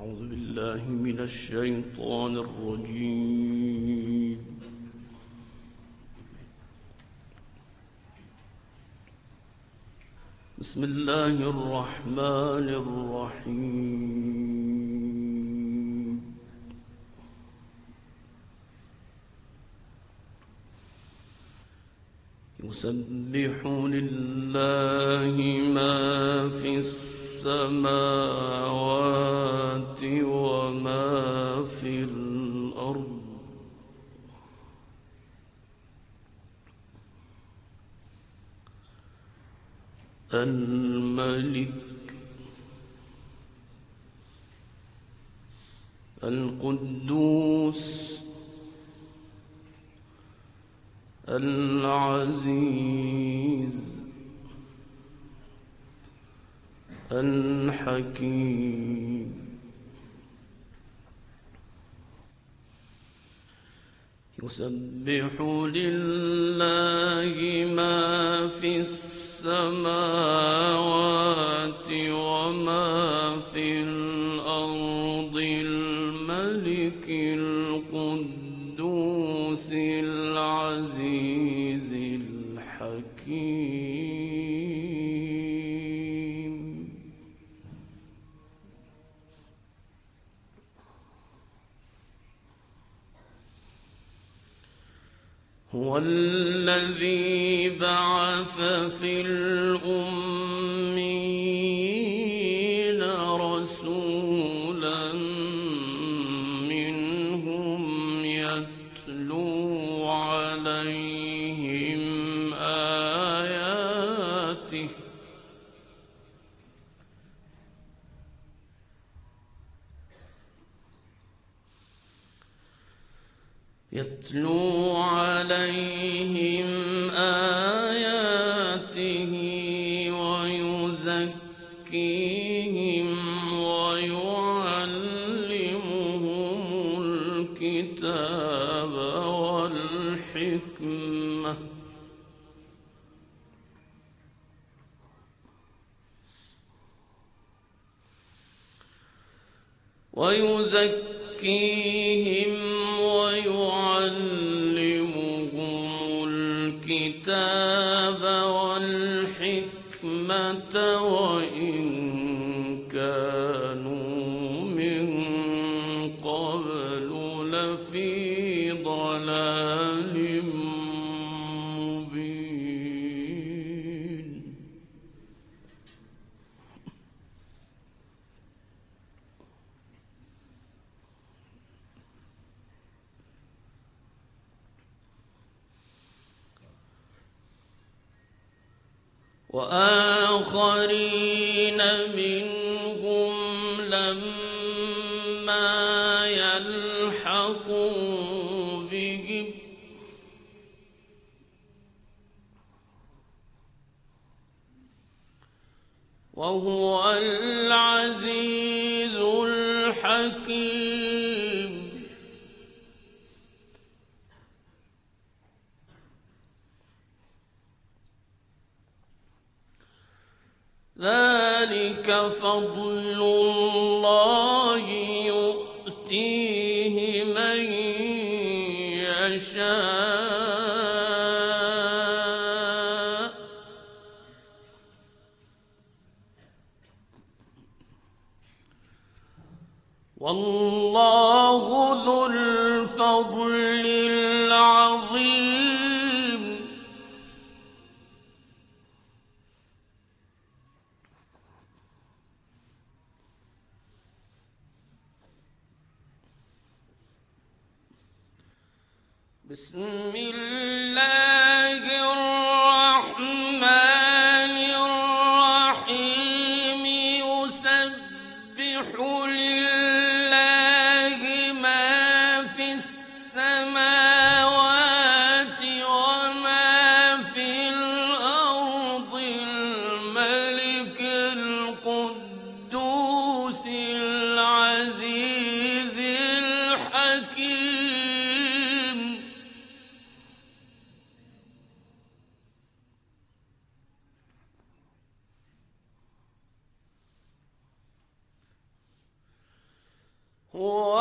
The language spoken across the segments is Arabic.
أعوذ بالله من الشيطان الرجيم. بسم الله الرحمن الرحيم. يسبح لله ما في السماوات وما في الأرض. الملك القدوس العزيز. الحكيم. يسبح لله ما في السماوات وما في الأرض الملك هو الذي بعث في الأمين رسولا منهم يتلو عليهم آياته يتلو عليهم آياته ويزكيهم ويعلمهم الكتاب والحكمة. ويزكيهم ويعلمهم الكتاب والحكمة وإن وآخرين منهم لما يلحقوا بهم. وهو ذلك هو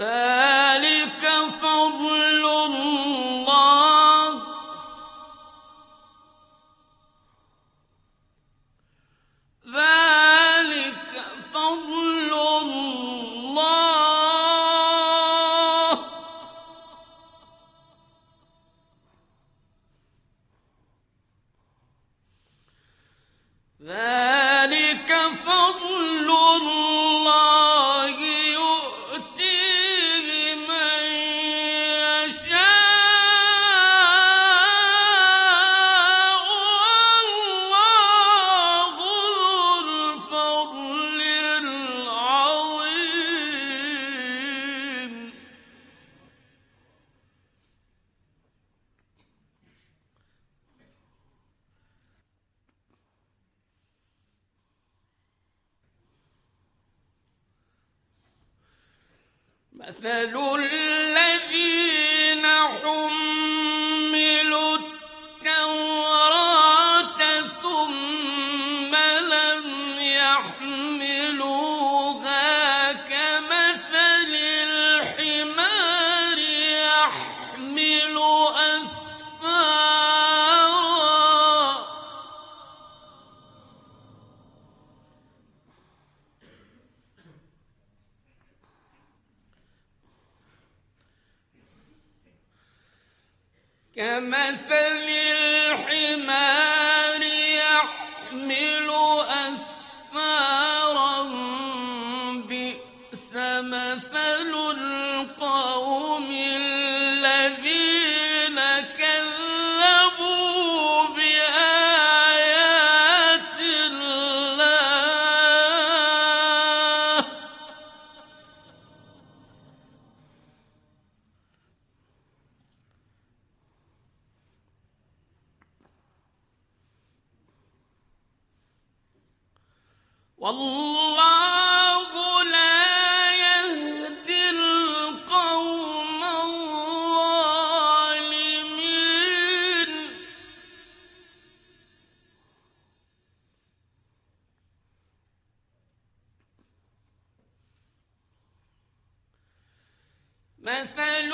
Uh... مثل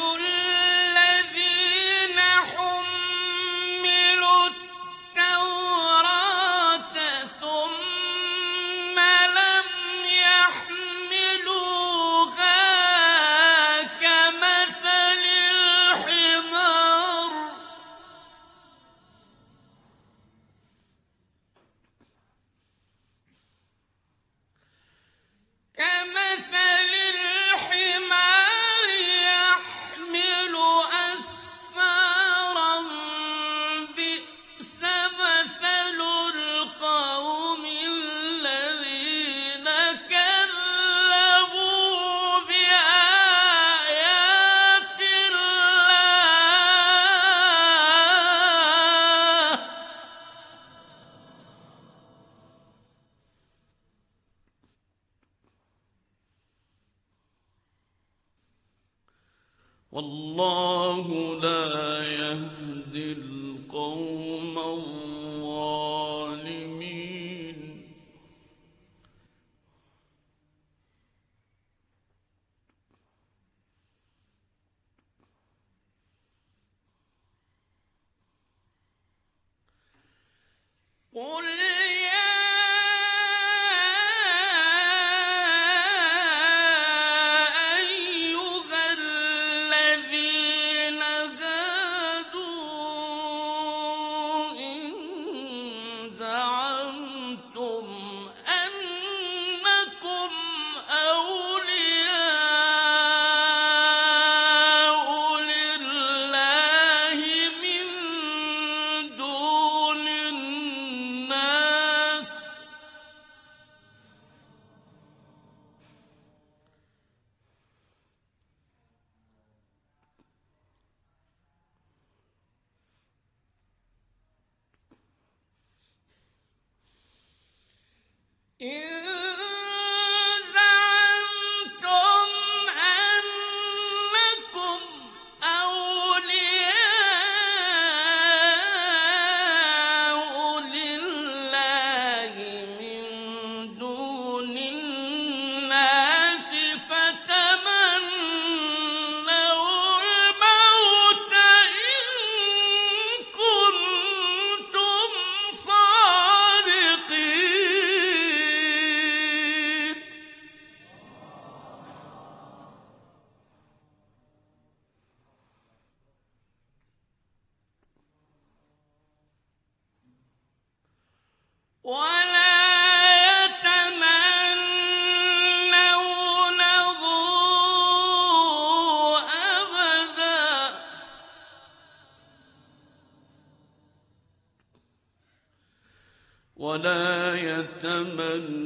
ولا يتمنونه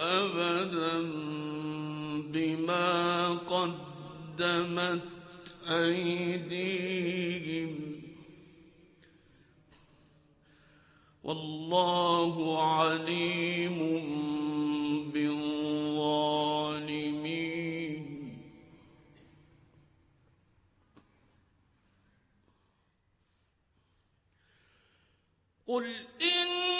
أبدا بما قدمت أيديهم. والله عليم قل إن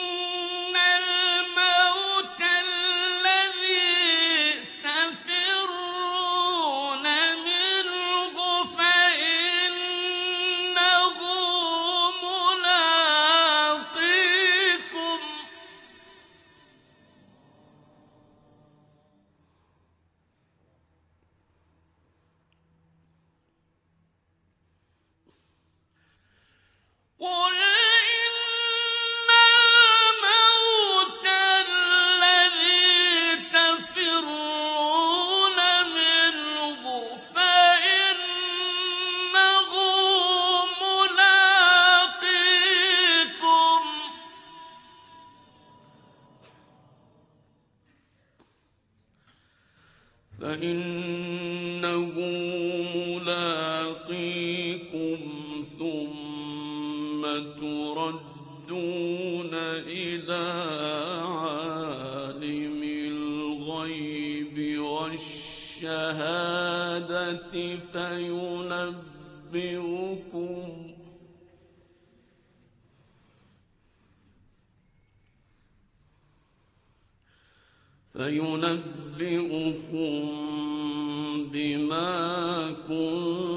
فإن فينبئكم بما كنتم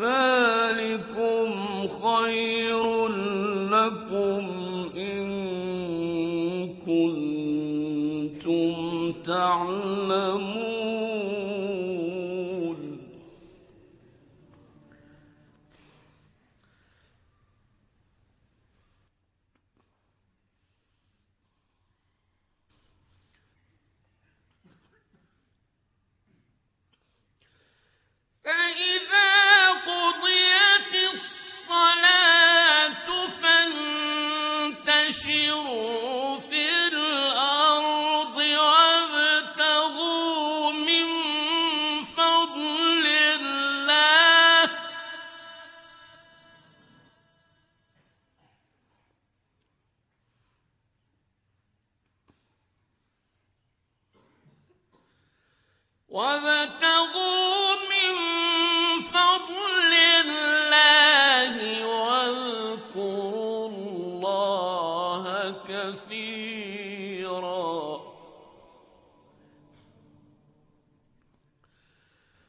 ذلكم خير لكم إن كنتم تعلمون.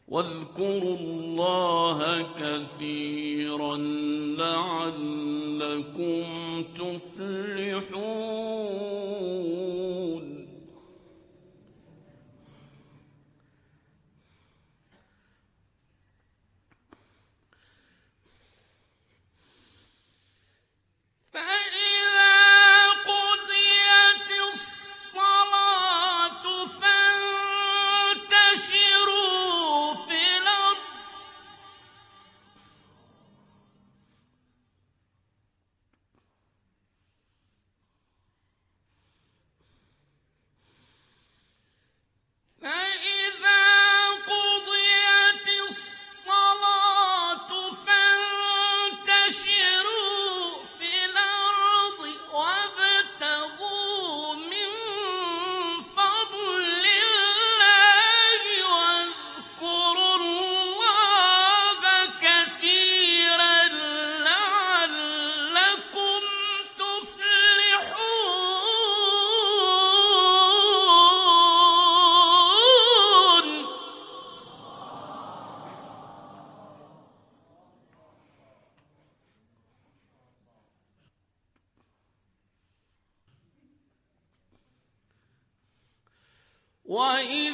واذكروا الله كثيرا لعلكم تفلحون. وإن